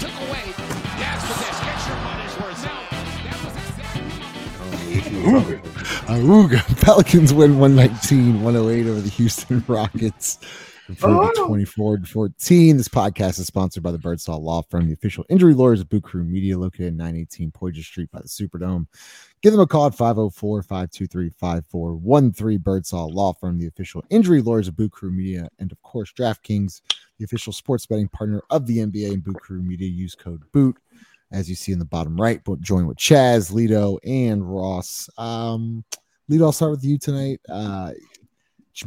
Took away. That's what that your money's worth. Now. Pelicans win 119 108 over the Houston Rockets. Improved to 24 to 14. This podcast is sponsored by the Birdsall Law Firm, the official injury lawyers of Boot Crew Media, located at 918 Poydras Street by the Superdome. Give them a call at 504 523 5413. Birdsall Law Firm, the official injury lawyers of Boot Crew Media, and of course, DraftKings, the official sports betting partner of the NBA and Boot Crew Media. Use code BOOT as you see in the bottom right. But join with Chaz, Lido, and Ross. Um, Lido, I'll start with you tonight. Uh,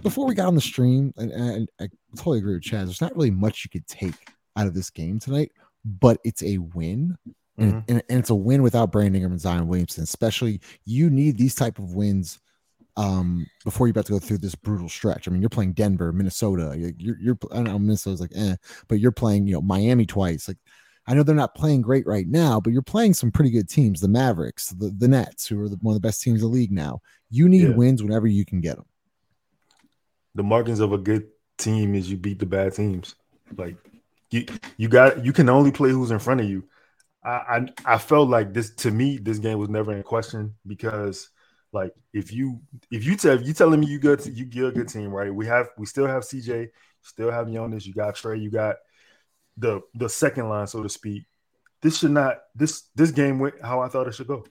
before we got on the stream, and, and I totally agree with Chaz, there's not really much you could take out of this game tonight, but it's a win. And, Mhm. and, and it's a win without Brandon Ingram and Zion Williamson. Especially, you need these type of wins um before you're about to go through this brutal stretch. I mean, you're playing Denver, Minnesota. You're, you're, you're I don't know, Minnesota's like, eh, but you're playing, you know, Miami twice. Like, I know they're not playing great right now, but you're playing some pretty good teams. The Mavericks, the, the Nets, who are the, one of the best teams in the league now. You need Yeah. wins whenever you can get them. The markings of a good team is you beat the bad teams. Like you, you got you can only play who's in front of you. I, I I felt like this to me. This game was never in question because like if you if you tell if you telling me you good you you're a good team right? We have we still have CJ, still have Jonas, you got Trey, you got the the second line so to speak. This should not this this game went how I thought it should go.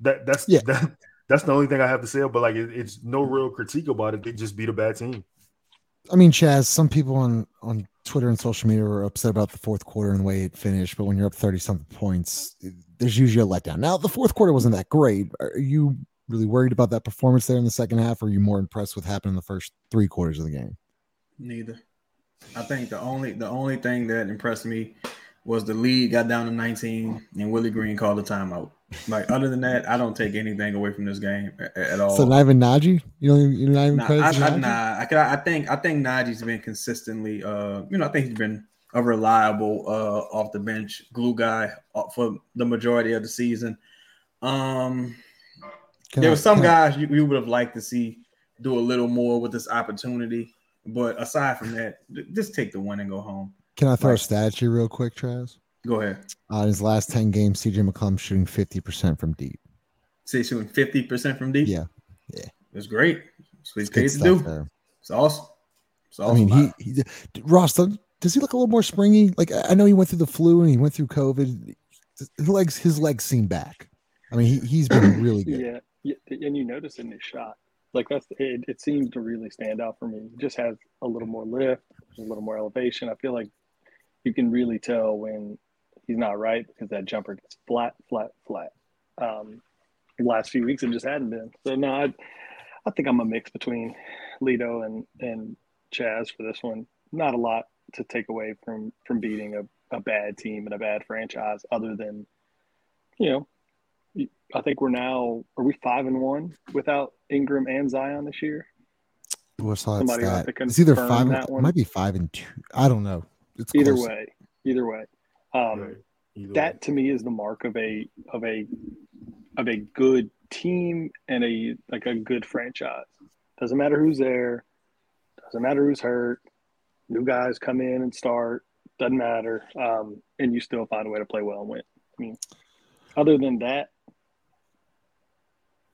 That that's Yeah. that that's the only thing I have to say. But like it, it's no real critique about it. They just beat a bad team. I mean, Chaz, some people on on Twitter and social media were upset about the fourth quarter and the way it finished, but when you're up 30 something points, there's usually a letdown. Now, the fourth quarter wasn't that great. Are you really worried about that performance there in the second half, or are you more impressed with what happened in the first three quarters of the game? Neither. I think the only the only thing that impressed me was the lead got down to 19 and Willie Green called a timeout. Like other than that, I don't take anything away from this game at all. So not even Naji? You don't even, you're not even Nah, I, I, nah, I, could- I think I think Naji's been consistently, uh, you know, I think he's been a reliable uh, off the bench glue guy uh, for the majority of the season. Um, Can there I- were some guys you, you would have liked to see do a little more with this opportunity, but aside from that, just take the win and go home. Can I throw a stat at you real quick, Chaz? Go ahead. Uh, in his last 10 games, CJ McCollum shooting 50% from deep. Say shooting fifty percent from deep. Yeah. Yeah. It's great. It's what he's It's paid to do. there. It's awesome. It's awesome. I mean, he, he Ross, does he look a little more springy? Like I I know he went through the flu and he went through COVID. His legs, his legs seem back. I mean, he he's been really good. Yeah, yeah, and you notice in his shot, like that's it. It seems to really stand out for me. He just has a little more lift, a little more elevation. I feel like you can really tell when he's not right because that jumper gets flat, flat, flat. Um, the last few weeks it just hadn't been. So no, I, I think I'm a mix between Lido and and Chaz for this one. Not a lot to take away from from beating a, a bad team and a bad franchise, other than you know I think we're now are we five and one without Ingram and Zion this year? What's that Somebody will have stat? to It's either five. that It might be five and two. I don't know. It's Either close. way, either way, um, Right. Either that way. to me is the mark of a of a of a good team and a like a good franchise. Doesn't matter who's there. Doesn't matter who's hurt. New guys come in and start. Doesn't matter. Um, and you still find a way to play well and win. I mean, other than that,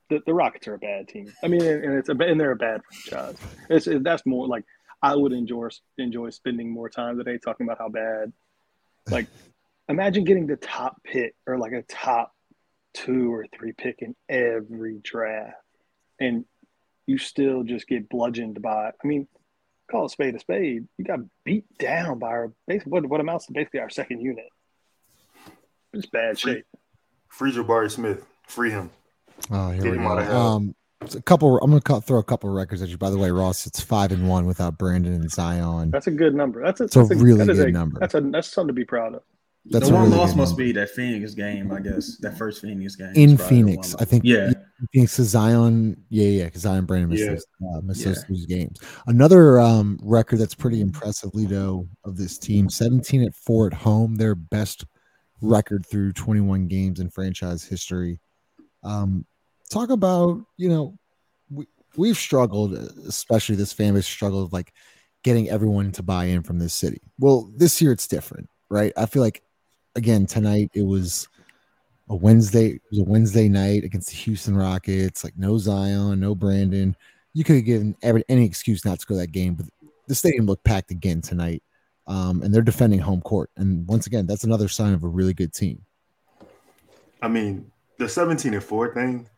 the, the Rockets are a bad team. I mean, and it's a and they're a bad franchise. It's it, that's more like I would enjoy enjoy spending more time today talking about how bad. Like, imagine getting the top pick or like a top two or three pick in every draft, and you still just get bludgeoned by. I mean, call a spade a spade. You got beat down by our base. What what amounts to basically our second unit. It's bad shape. Free Jabari Smith. Free him. Oh, here Get we him go. out of hell. Um, it's a couple. I'm gonna throw a couple records at you. By the way, Ross, it's five and one without Brandon and Zion. That's a good number. That's a, It's a that's really that is good a- number. That's a that's something to be proud of. That's the one really loss must be that Phoenix game, I guess. That first Phoenix game in is probably the Phoenix. I think. Yeah. Phoenix to Zion. Yeah, yeah. Because Zion and Brandon missed, Yeah. those, uh, missed Yeah. those two games. Another um, record that's pretty impressive, Lido, of this team: 17 at four at home. Their best record through 21 games in franchise history. Um, talk about you know we, we've struggled, especially this fan base struggled like getting everyone to buy in from this city. Well, this year it's different, right? I feel like again tonight it was a Wednesday. It was a Wednesday night against the Houston Rockets. Like no Zion, no Brandon. You could have given every, any excuse not to go to that game, but the stadium looked packed again tonight. Um, and they're defending home court. And once again, that's another sign of a really good team. I mean, the 17 and 4 thing,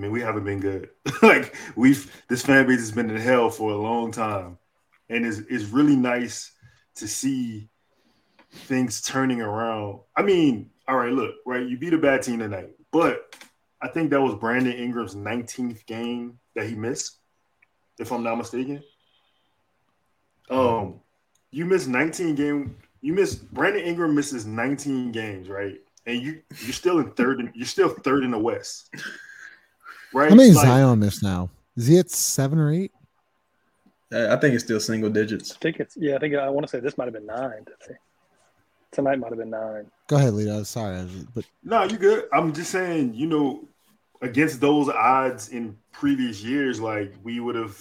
I mean, we haven't been good. like we've this fan base has been in hell for a long time. And it's it's really nice to see things turning around. I mean, all right, look, right, you beat a bad team tonight, but I think that was Brandon Ingram's 19th game that he missed, if I'm not mistaken. Um, you missed 19 game. You missed Brandon Ingram misses 19 games, right? And you you're still in third. In, you're still third in the West, right? How many Like, Zion miss now? Is he at seven or eight? I think it's still single digits. I think it's yeah. I think I want to say this might have been nine today. Tonight might have been nine. Go ahead, Lito. Sorry, but No, you good. I'm just saying, you know, against those odds in previous years, like we would have,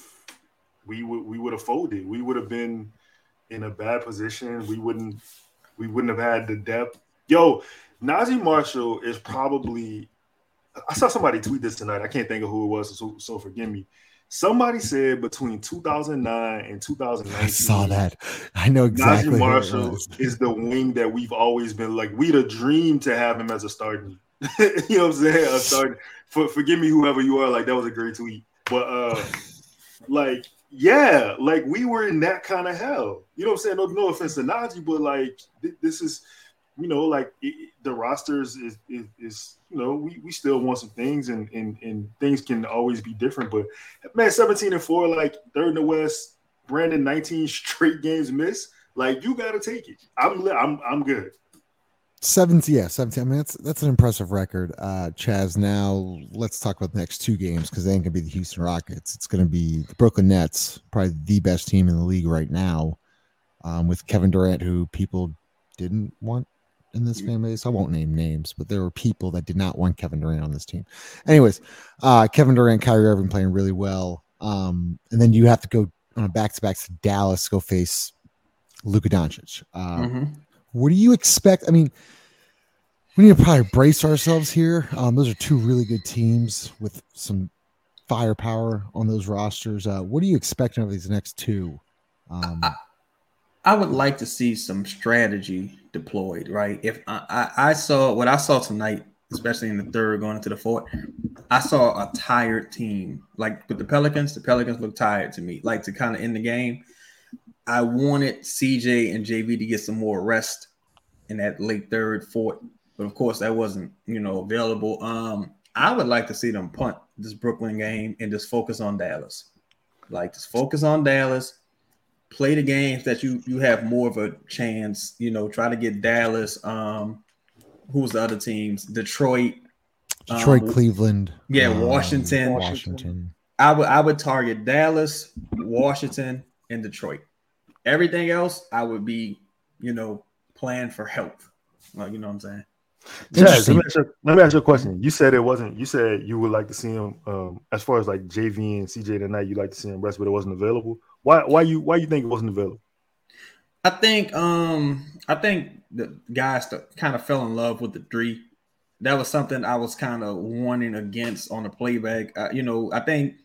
we would we would have folded. We would have been in a bad position. We wouldn't we wouldn't have had the depth. Yo, Naji Marshall is probably. I saw somebody tweet this tonight. I can't think of who it was, so, so forgive me. Somebody said between 2009 and 2019, I saw that. I know exactly. Naji Marshall is the wing that we've always been like. We'd a dream to have him as a starting. you know what I'm saying? A starting. For, forgive me, whoever you are. Like that was a great tweet. But uh, like yeah, like we were in that kind of hell. You know what I'm saying? No, no offense to Naji, but like th- this is, you know, like it, the rosters is, is is you know we, we still want some things and, and and things can always be different. But man, 17 and four, like third in the West. Brandon 19 straight games missed. Like you got to take it. I'm I'm I'm good. 17 yeah 17 i mean that's that's an impressive record uh chaz now let's talk about the next two games because they ain't gonna be the houston rockets it's gonna be the brooklyn nets probably the best team in the league right now um with kevin durant who people didn't want in this fan base i won't name names but there were people that did not want kevin durant on this team anyways uh kevin durant kyrie irving playing really well um and then you have to go on a back-to-back to dallas go face Luka Doncic. Uh, Mhm. what do you expect? I mean, we need to probably brace ourselves here. Um, those are two really good teams with some firepower on those rosters. Uh, what are you expecting of these next two? Um, I would like to see some strategy deployed, right? If I, I, I saw what I saw tonight, especially in the third going into the fourth, I saw a tired team. Like with the Pelicans, the Pelicans look tired to me. Like to kind of end the game, I wanted CJ and JV to get some more rest in that late third, fourth. But of course, that wasn't you know available. Um, I would like to see them punt this Brooklyn game and just focus on Dallas. Like just focus on Dallas play the games that you you have more of a chance. You know, try to get Dallas. Um, who's the other teams? Detroit. Detroit, um, Cleveland, yeah, um, Washington. Washington. I would I would target Dallas, Washington, and Detroit. Everything else, I would be, you know, plan for health. Like you know what I'm saying? Chaz, let me, ask you, let me ask you a question. You said it wasn't. You said you would like to see him um, as far as like JV and CJ tonight. You like to see him rest, but it wasn't available. Why? Why you? Why you think it wasn't available? I think um I think the guys kind of fell in love with the three. That was something I was kind of warning against on the playback. Uh, you know, I think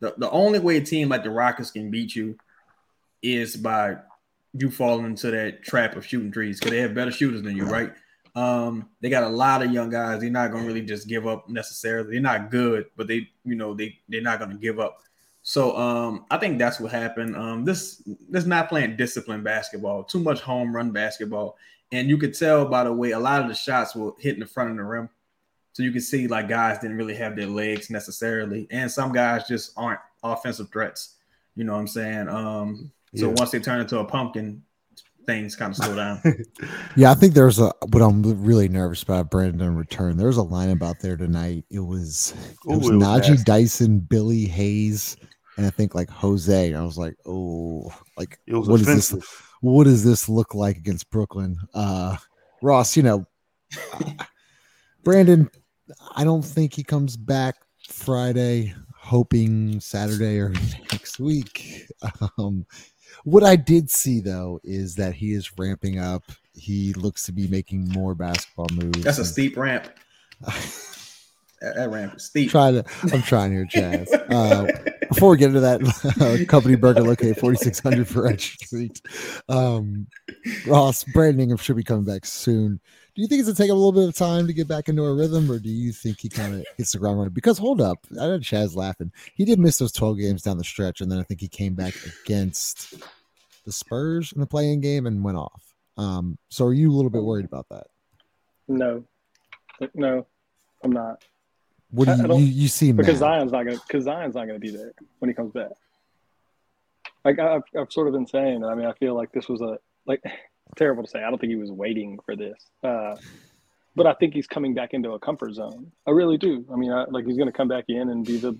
the, the only way a team like the Rockets can beat you is by you falling into that trap of shooting threes because they have better shooters than you, right? Um, they got a lot of young guys. They're not gonna really just give up necessarily. They're not good, but they, you know, they they're not gonna give up. So um, I think that's what happened. Um, this this not playing disciplined basketball, too much home run basketball, and you could tell by the way a lot of the shots were hitting the front of the rim. So you can see like guys didn't really have their legs necessarily, and some guys just aren't offensive threats. You know what I'm saying? Um, so Yeah. once they turn into a pumpkin, things kind of slow down. Yeah, I think there's a what I'm really nervous about Brandon return. There's a lineup out there tonight. It was it Ooh, was it was Naji. Dyson, Billy Hayes, and I think like Jose. I was like, oh, like It was what is this? What does this look like against Brooklyn? Uh Ross, you know, Brandon, I don't think he comes back Friday, hoping Saturday or next week. Um, what I did see though is that he is ramping up he looks to be making more basketball moves. That's a steep ramp. That, that ramp is steep. trying to, I'm trying here, Chaz. Uh, before we get into that, uh, company burger located 4600 for extra seats. Um, Ross, Brandon Ingram should be coming back soon. Do you think it's gonna take him a little bit of time to get back into a rhythm, or do you think he kind of hits the ground running? Because hold up, I know Chaz laughing. He did miss those 12 games down the stretch, and then I think he came back against the Spurs in the play-in game and went off. Um, so are you a little bit worried about that? No, no, I'm not. What do you you, you see because. Zion's not gonna because Zion's not gonna be there when he comes back. Like I've, I've sort of been saying, I mean, I feel like this was a like terrible to say. I don't think he was waiting for this, uh, but I think he's coming back into a comfort zone. I really do. I mean, I, like he's gonna come back in and be the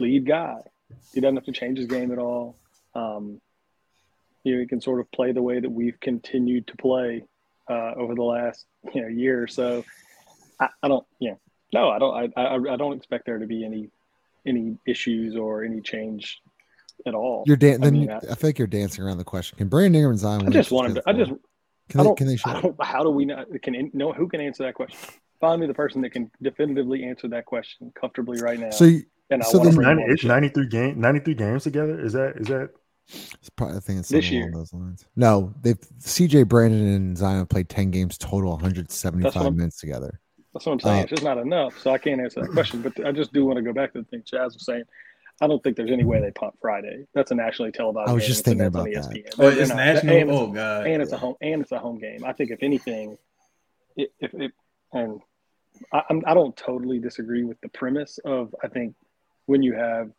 lead guy. He doesn't have to change his game at all. Um, you know, he can sort of play the way that we've continued to play uh, over the last you know year or so. I, I don't, yeah, no, I don't. I, I I don't expect there to be any any issues or any change at all. You're dan- I then mean, you- I- I, feel like you're dancing around the question. Can Brandon Ingram and Zion? I just for want him to. I just. one? Can I they, don't. can they show I don't, how do we not? Can no? Who can answer that question? Find me the person that can definitively answer that question comfortably right now. So you, and I so want to then- 90, it's 93 game 93 games together. Is that is that it's probably I think it's This something year. those lines. No, they've CJ Brandon and Zion have played 10 games total, 175 minutes together. That's what I'm saying. Uh, it's just not enough. So I can't answer that question. But I just do want to go back to the thing Chaz was saying. I don't think there's any way they punt Friday. That's a nationally televised. I was game. just It's thinking about that. ESPN. Oh, They're it's not- national. and it's- oh God. and it's a home and it's a home game. I think if anything, if, if it, and I, I'm, I don't totally disagree with the premise of I think when you have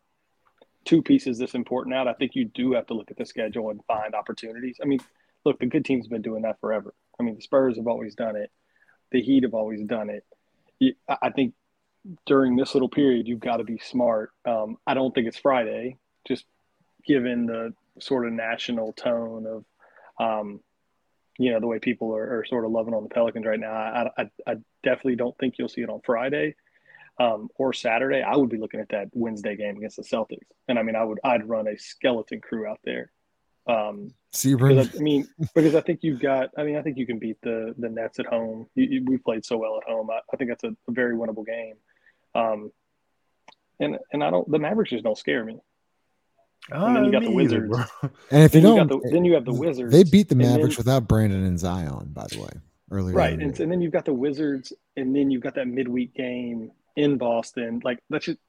two pieces this important out, I think you do have to look at the schedule and find opportunities. I mean, look, the good teams have been doing that forever. I mean, the Spurs have always done it. The Heat have always done it. I think during this little period, you've got to be smart. Um, I don't think it's Friday, just given the sort of national tone of, um, you know, the way people are, are sort of loving on the Pelicans right now. I, I, I definitely don't think you'll see it on Friday um, or Saturday. I would be looking at that Wednesday game against the Celtics, and I mean, I would I'd run a skeleton crew out there. Um, Seabrook, because I, I mean, because I think you've got. I mean, I think you can beat the the Nets at home. You, you, we played so well at home. I, I think that's a, a very winnable game. Um, and and I don't. The Mavericks just don't scare me. And then you Ah, got the me either, Wizards. and if you Then don't, got the then you have the Wizards. they beat the and then- Mavericks without Brandon and Zion, by the way, earlier. right, and, and then you've got the Wizards, and then you've got that midweek game in Boston. Like that's just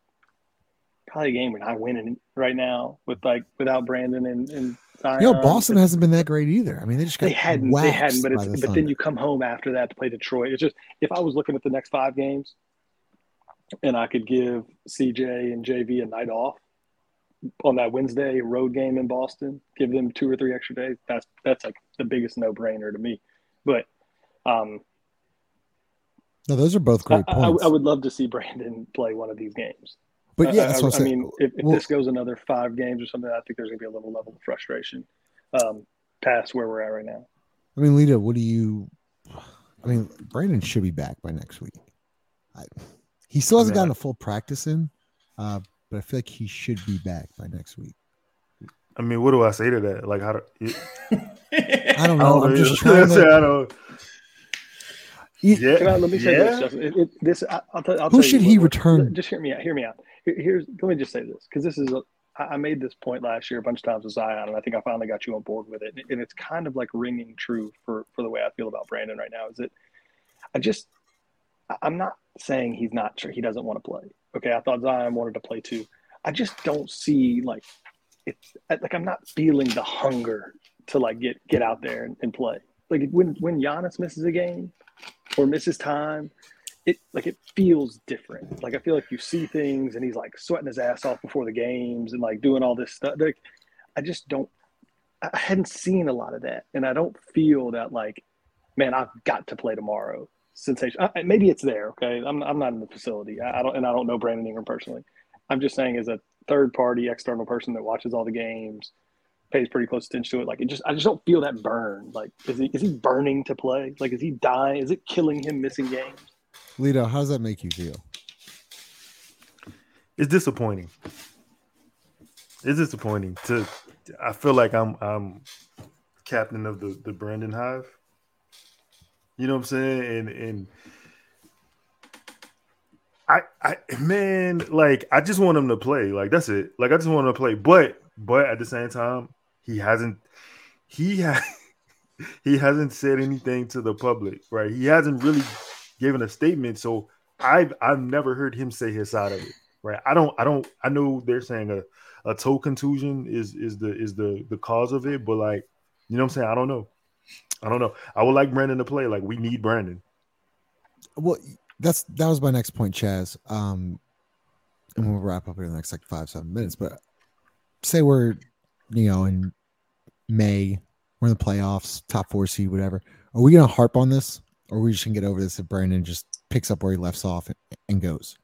probably a game we're not winning right now with like without Brandon and, and Zion. you know, Boston But- hasn't been that great either. I mean, they just got they hadn't they hadn't but it's the but then you come home after that to play detroit it's just if i was looking at the next five games and i could give cj and jv a night off on that wednesday road game in boston give them two or three extra days that's that's like the biggest no-brainer to me but um no, those are both great I, points. I would love to see brandon play one of these games but yeah, I- that's I, what I'm I mean if, if Well- this goes another five games or something i think there's going to be a little level of frustration um past where we're at right now I mean, Lita, what do you? I mean, Brandon should be back by next week. I, he still hasn't Yeah. gotten a full practice in, uh, but I feel like he should be back by next week. I mean, what do I say to that? Like, how do it, I don't know. I I'm don't just know. trying Say, to. I don't. Yeah, Can I, let me say yeah. this, Justin. It, it, this, I, I'll tell, I'll Who tell should you he what- return? Just hear me out. Hear me out. Here- Here's let me just say this because this is a. I I made this point last year a bunch of times with Zion, and I think I finally got you on board with it. And it's kind of like ringing true for for the way I feel about Brandon right now. Is that I just I- I'm not saying he's not sure he doesn't want to play. Okay, I thought Zion wanted to play too. I just don't see like it's like I'm not feeling the hunger to like get get out there and, and play. Like when when Giannis misses a game or misses time, it like it feels different. Like I feel like you see things and he's like sweating his ass off before the games and like doing all this stuff. Like I just don't I hadn't seen a lot of that. And I don't feel that like, man, I've got to play tomorrow. Sensation. I, maybe it's there. Okay. I'm, I'm not in the facility. I, I don't, and I don't know Brandon Ingram personally. I'm just saying as a third party external person that watches all the games, pays pretty close attention to it. Like it just, I just don't feel that burn. Like, is he, is he burning to play? Like, is he dying? Is it killing him missing games? Lito, how does that make you feel? It's disappointing. It's disappointing. To I feel like I'm I'm captain of the the Brandon Hive, You know what I'm saying? And and I I man, like I just want him to play. Like that's it. Like I just want him to play. But but at the same time, he hasn't he ha- he hasn't said anything to the public, right? He hasn't really given a statement. So I've I've never heard him say his side of it. Right. I don't I don't I know they're saying a, a toe contusion is is the is the the cause of it, but like you know what I'm saying? I don't know. I don't know. I would like Brandon to play. Like we need Brandon. Well, that's that was my next point, Chaz. Um, and we'll wrap up in the next like five seven minutes. But say we're you know in May, we're in the playoffs, top four seed, whatever. Are we gonna harp on this, or are we just gonna get over this if Brandon just picks up where he left off and, and goes?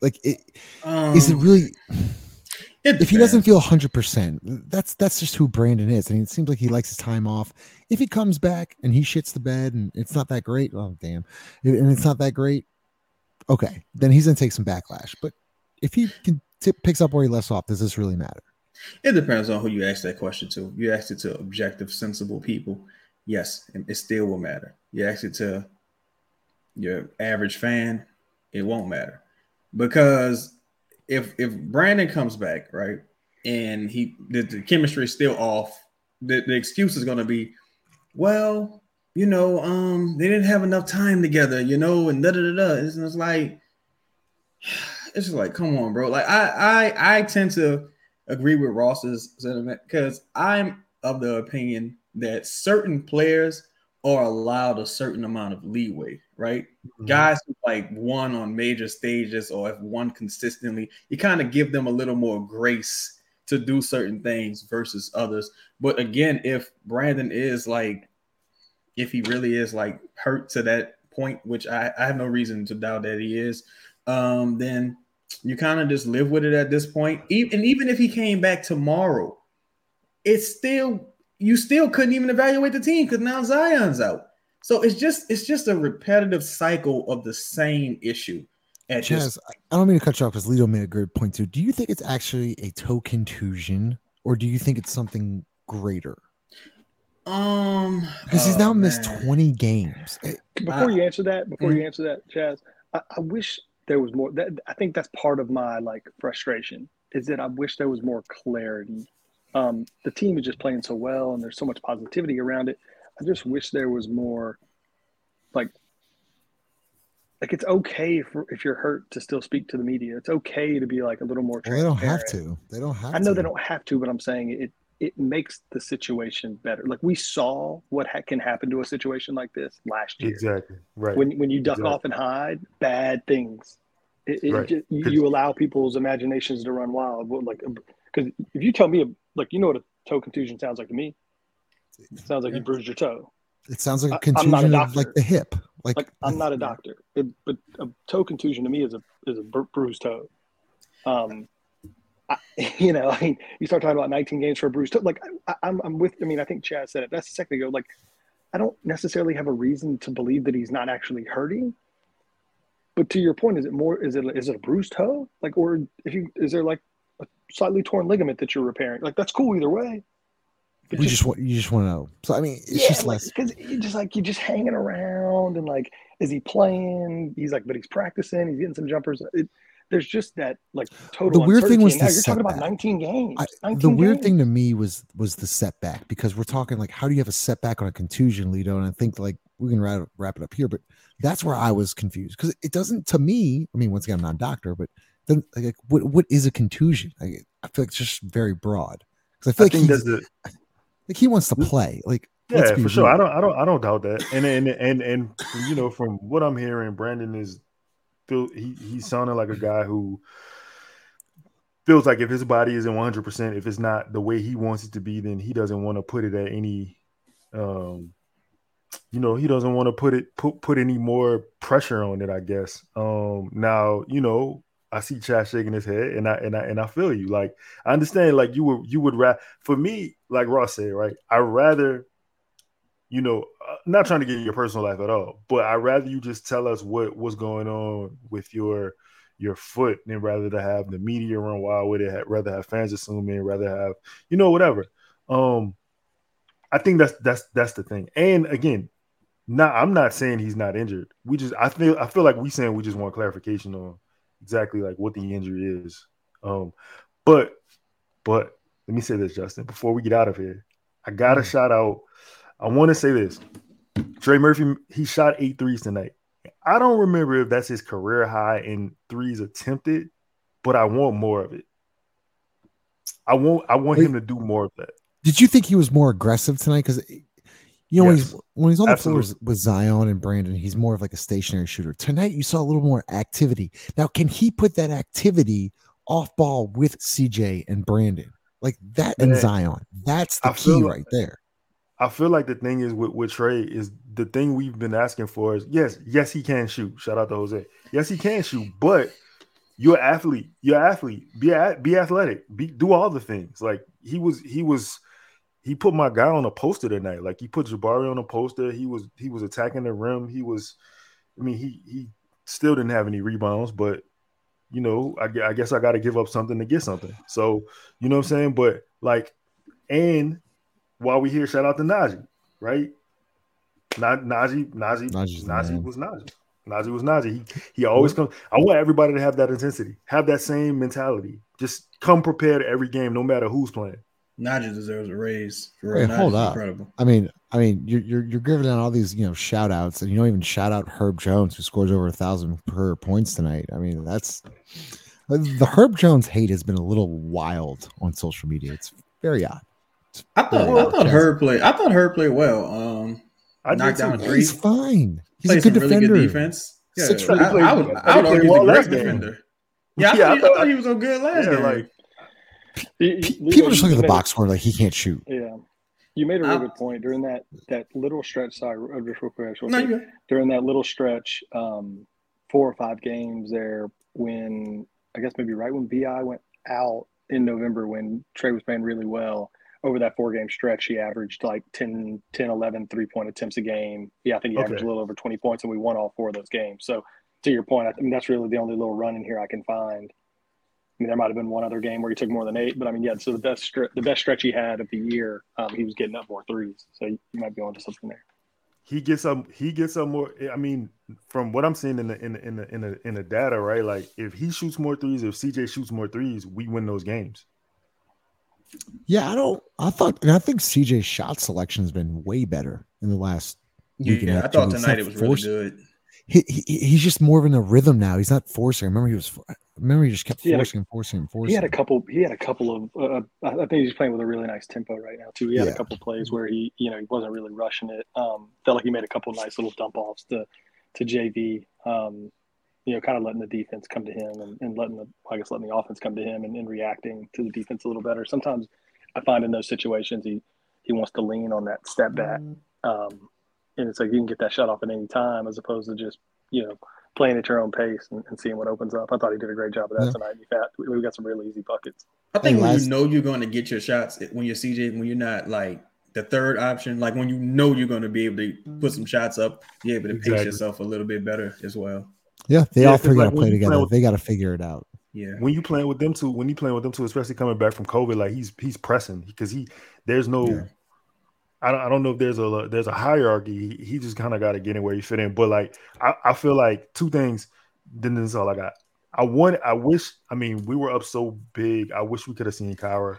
Like, it, Um, is it really? it if he doesn't feel 100% that's that's just who brandon is and it seems like he likes his time off if he comes back and he shits the bed and it's not that great oh damn and it's not that great okay then he's gonna take some backlash but if he can t- picks up where he left off does this really matter It depends on who you ask that question to. You ask it to objective, sensible people. Yes, it still will matter. You ask it to your average fan, it won't matter. Because if if Brandon comes back, right, and he the, the chemistry is still off, the, the excuse is gonna be, well, you know, um, they didn't have enough time together, you know, and da da da da. It's like it's just like, come on, bro. Like I I I tend to agree with Ross's sentiment because I'm of the opinion that certain players are allowed a certain amount of leeway, right? Guys who like won on major stages or have won consistently, you kind of give them a little more grace to do certain things versus others. But again, if Brandon is like, if he really is like hurt to that point, which I, I have no reason to doubt that he is, um, then you kind of just live with it at this point. And even if he came back tomorrow, it's still you still couldn't even evaluate the team because now Zion's out. So it's just it's just a repetitive cycle of the same issue. At Chaz, I- I don't mean to cut you off because Lito made a good point too. Do you think it's actually a toe contusion, or do you think it's something greater? um, Because he's oh, now missed 20 games. Before Uh, you answer that, before mm. you answer that, Chaz, I, I wish there was more. That I think that's part of my like frustration is that I wish there was more clarity. Um, the team is just playing so well, and there's so much positivity around it. I just wish there was more, like, like it's okay for if you're hurt to still speak to the media. It's okay to be like a little more. Well, they don't have to. They don't have I know to. they don't have to, but I'm saying it it makes the situation better. Like we saw what ha- can happen to a situation like this last year. Exactly. Right. When when you duck Exactly. off and hide, bad things. It, it Right. ju- you, 'Cause- you allow people's imaginations to run wild. Like, because if you tell me, like, you know what a toe contusion sounds like to me? It sounds like you bruised your toe. It sounds like a I- I'm not a contusion of like doctor. the hip. Like, Like, I'm not a doctor, it, but a toe contusion to me is a is a bru- bruised toe. Um, I, you know, I mean, you start talking about 19 games for Bruce. Like, I, I'm I'm with. I mean, I think Chaz said it. That's a second ago. Like, I don't necessarily have a reason to believe that he's not actually hurting. But to your point, is it more? Is it is it a bruised toe? Like, or if you is there like a slightly torn ligament that you're repairing? Like, that's cool either way. But we just want you just want to know. So I mean, it's yeah, just like, less. because you just like you're just hanging around and like, is he playing? He's like, but he's practicing. He's getting some jumpers. It, there's just that like total. The weird thing was And now the you're talking about 19 games. I, 19 the weird games. thing to me was was the setback because we're talking like how do you have a setback on a contusion, Lito? And I think like we can wrap, wrap it up here, but that's where I was confused because it doesn't to me. I mean, once again, I'm not a doctor, but then like what what is a contusion? Like, I feel like it's just very broad because I feel I like think he's, that's the like he wants to mm. play. Like let's yeah be for sure. I don't I don't I don't doubt that. And and and and you know from what I'm hearing, Brandon is feel he he's sounding like a guy who feels like if his body isn't 100 percent, if it's not the way he wants it to be, then he doesn't want to put it at any um you know he doesn't want to put it put put any more pressure on it i guess. Um now you know i see chaz shaking his head and i and i and i feel you. Like i understand like you would you would rather for me like ross said right i rather you know uh, not trying to get your personal life at all but i rather you just tell us what what's going on with your your foot than rather to have the media run wild with it rather have fans assume it rather have you know whatever um I think that's that's that's the thing. And again, Nah, I'm not saying he's not injured. We just I feel I feel like we saying we just want clarification on exactly like what the injury is. Um, but but let me say this, Justin, before we get out of here, I gotta Mm. shout out. I want to say this. Trey Murphy, he shot eight threes tonight. I don't remember if that's his career high in threes attempted, but I want more of it. I want I want him to do more of that. Did you think he was more aggressive tonight? Because you know when he's when he's on the Absolutely. floor with Zion and Brandon, he's more of like a stationary shooter. Tonight you saw a little more activity. Now, can he put that activity off ball with CJ and Brandon? Like that and Man, Zion. That's the I key like- right there. I feel like the thing is with, with Trey is the thing we've been asking for is yes, yes, he can shoot. Shout out to Jose. Yes, he can shoot, but you're an athlete. You're an athlete. Be a, be athletic. Be do all the things. Like he was, he was, he put my guy on a poster tonight. Like he put Jabari on a poster. He was he was attacking the rim. He was, I mean, he he still didn't have any rebounds, but you know, I, I guess I got to give up something to get something. So you know what I'm saying. But like, and while we here, shout out to Naji, right? Na- Naji, Naji, Naji's Naji was Naji. Naji was Naji. He he always comes. I want everybody to have that intensity, have that same mentality. Just come prepared every game, no matter who's playing. Naji deserves a raise. For Wait, hold Najee's up. incredible. I mean, I mean, you're you're you're giving out all these you know shout outs, and you don't even shout out Herb Jones, who scores over a thousand per points tonight. I mean, that's the Herb Jones hate has been a little wild on social media. It's very odd. I thought Yeah. I thought Herb played. I thought her played well. Um, I did Knocked down a three. He's fine. He's a good some really defender. good defense. Yeah, Six I, foot- I would. I would argue played he's well a great last game. defender. Yeah, I, Yeah, I thought, he, I thought- thought he was on good last Yeah, game. like You- you- People just look at the box score like he can't shoot. Yeah, you made a really good point during that that little stretch. Sorry, uh, just real quick. real No, during that little stretch, um, four or five games there when I guess maybe right when Bi went out in November when Trey was playing really well. Over that four game stretch, he averaged like 10, 10 11 three point attempts a game. Yeah, I think he averaged Okay. a little over 20 points, and we won all four of those games. So, to your point, I mean, that's really the only little run in here I can find. I mean, there might have been one other game where he took more than eight, but I mean, yeah. So the best stretch, the best stretch he had of the year, um, he was getting up more threes. So you might be onto something there. he gets up he gets up more i mean from what i'm seeing in the in the in the in the, in the data right like if he shoots more threes if cj shoots more threes we win those games Yeah, I don't. I thought, and I think CJ's shot selection has been way better in the last. week and a Yeah, half, I thought tonight it was really forced- good. He, he he's just more of in a rhythm now. He's not forcing. I remember he was. I remember he just kept He had a- forcing and forcing and forcing. He had a couple. He had a couple of. Uh, I I think he's playing with a really nice tempo right now too. He had Yeah. a couple plays where he, you know, he wasn't really rushing it. Um, felt like he made a couple nice little dump offs to to JV. Um, you know, kind of letting the defense come to him and, and letting the, I guess, letting the offense come to him and, and reacting to the defense a little better. Sometimes I find in those situations he he wants to lean on that step back, um, and it's like you can get that shot off at any time as opposed to just you know playing at your own pace and, and seeing what opens up. I thought he did a great job of that Yeah. tonight. In fact, we, we got some really easy buckets. I think when last- you know you're going to get your shots when you're CJ, when you're not like the third option, like when you know you're going to be able to put some shots up, you're able to pace Exactly. yourself a little bit better as well. Yeah, they Yeah, all 'cause, three got to when play together. with- they got to figure it out. Yeah. when you playing with them two when you playing with them two especially coming back from covid like he's he's pressing because he there's no Yeah. I don't, I don't know if there's a there's a hierarchy he, he just kind of got to get in where he fit in but like I, I feel like two things then this is all i got i want i wish i mean we were up so big i wish we could have seen Kira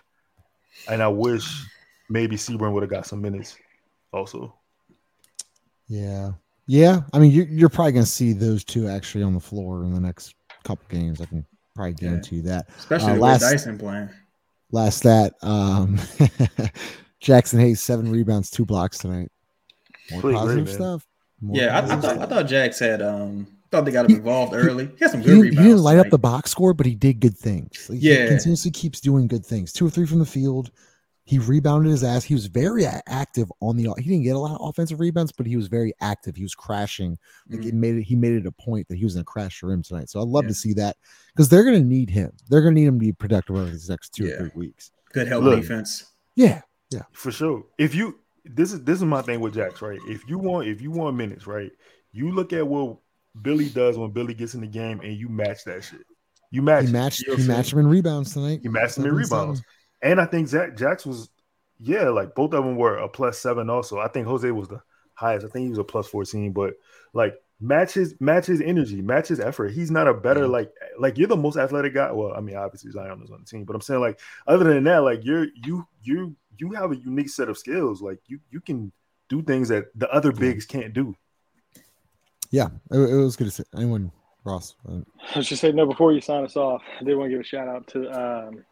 and i wish maybe Seabron would have got some minutes also Yeah, yeah. I mean, you're, you're probably going to see those two actually on the floor in the next couple games. I can probably Yeah. guarantee you that. Especially Uh, last- way Dyson playing. Last stat, um, Jaxson Hayes seven rebounds, two blocks tonight. More Played great, positive man. stuff. More Yeah, I, I positive thought I thought Jax had um thought they got him involved he- early. He had some good didn't, rebounds. he didn't light up the box score, but he did good things. Like, Yeah. he continuously keeps doing good things. Two or three from the field. He rebounded his ass. He was very active on the. He didn't get a lot of offensive rebounds, but he was very active. He was crashing. Like Mhm. it made it. He made it a point that he was going to crash the rim tonight. So I'd love Yeah. to see that because they're going to need him. They're going to need him to be productive over these next two Yeah. or three weeks. Good help Look. defense. Yeah, yeah, for sure. If you this is this is my thing with Jax, right? If you want if you want minutes, right? You look at what Billy does when Billy gets in the game, and you match that shit. You match. he matched. You know what He matched him in rebounds tonight. He matched him in rebounds, seven. And I think Zach Jax was, yeah, like both of them were a plus seven. Also, I think Jose was the highest. I think he was a plus 14, but like matches matches energy, matches effort. He's not a better Yeah. like like you're the most athletic guy. Well, I mean, obviously Zion is on the team, but I'm saying like other than that, like you're you you you have a unique set of skills. Like you you can do things that the other bigs can't do. Yeah, it, it was good to see. Anyone, Ross? Uh, I was just saying, no, before you sign us off, I did want to give a shout out to um,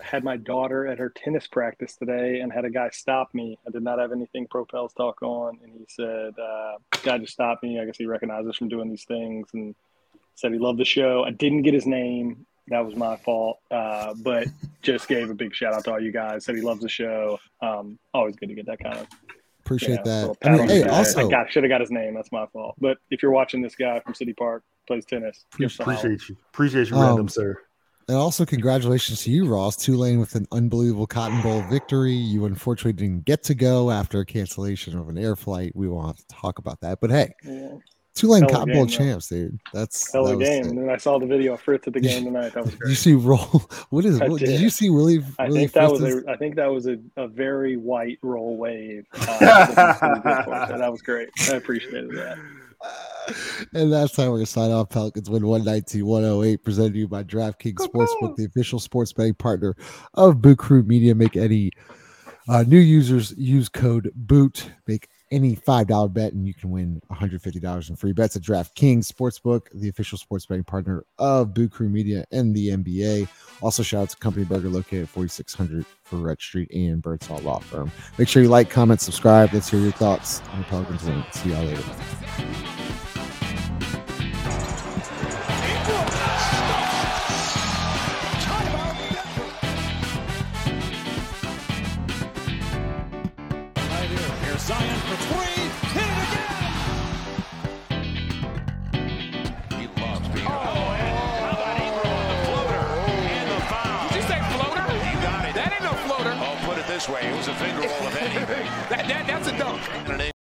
had my daughter at her tennis practice today and had a guy stop me. I did not have anything Propels talk on. And he said, uh, guy just stopped me. I guess he recognized us from doing these things and said he loved the show. I didn't get his name. That was my fault. Uh, but just gave a big shout out to all you guys. Said he loves the show. Um, always good to get that kind of appreciate yeah, that. I mean, hey, back. also, I got should have got his name. That's my fault. But if you're watching this guy from City Park plays tennis, give us a holler. Appreciate you. Appreciate you, Um, random sir. And also congratulations to you, Ross. Tulane with an unbelievable Cotton Bowl victory. You unfortunately didn't get to go after a cancellation of an air flight. We won't have to talk about that. But hey, Yeah. Tulane Hell Cotton Bowl though. champs, dude. That's Hell that game. sick. And then I saw the video of Fritz at the game tonight. That was Did you see roll? What is? What, did. did. you see Willie? I Willie think that was a I think that was a, a very white roll wave. Uh, that was good for us. So that was great. I appreciated that. And that's how we're gonna sign off. Pelicans win 119 108, presented to you by DraftKings Sportsbook, the official sports betting partner of Boot Crew Media. Make any uh, new users use code BOOT. Make any $5 bet, and you can win $150 in free bets at DraftKings Sportsbook, the official sports betting partner of Boot Crew Media and the NBA. Also, shout out to Company Burger located at 4600 Freret Street and Birdsall Law Firm. Make sure you like, comment, subscribe. Let's hear your thoughts on the Pelicans win. See y'all later. Got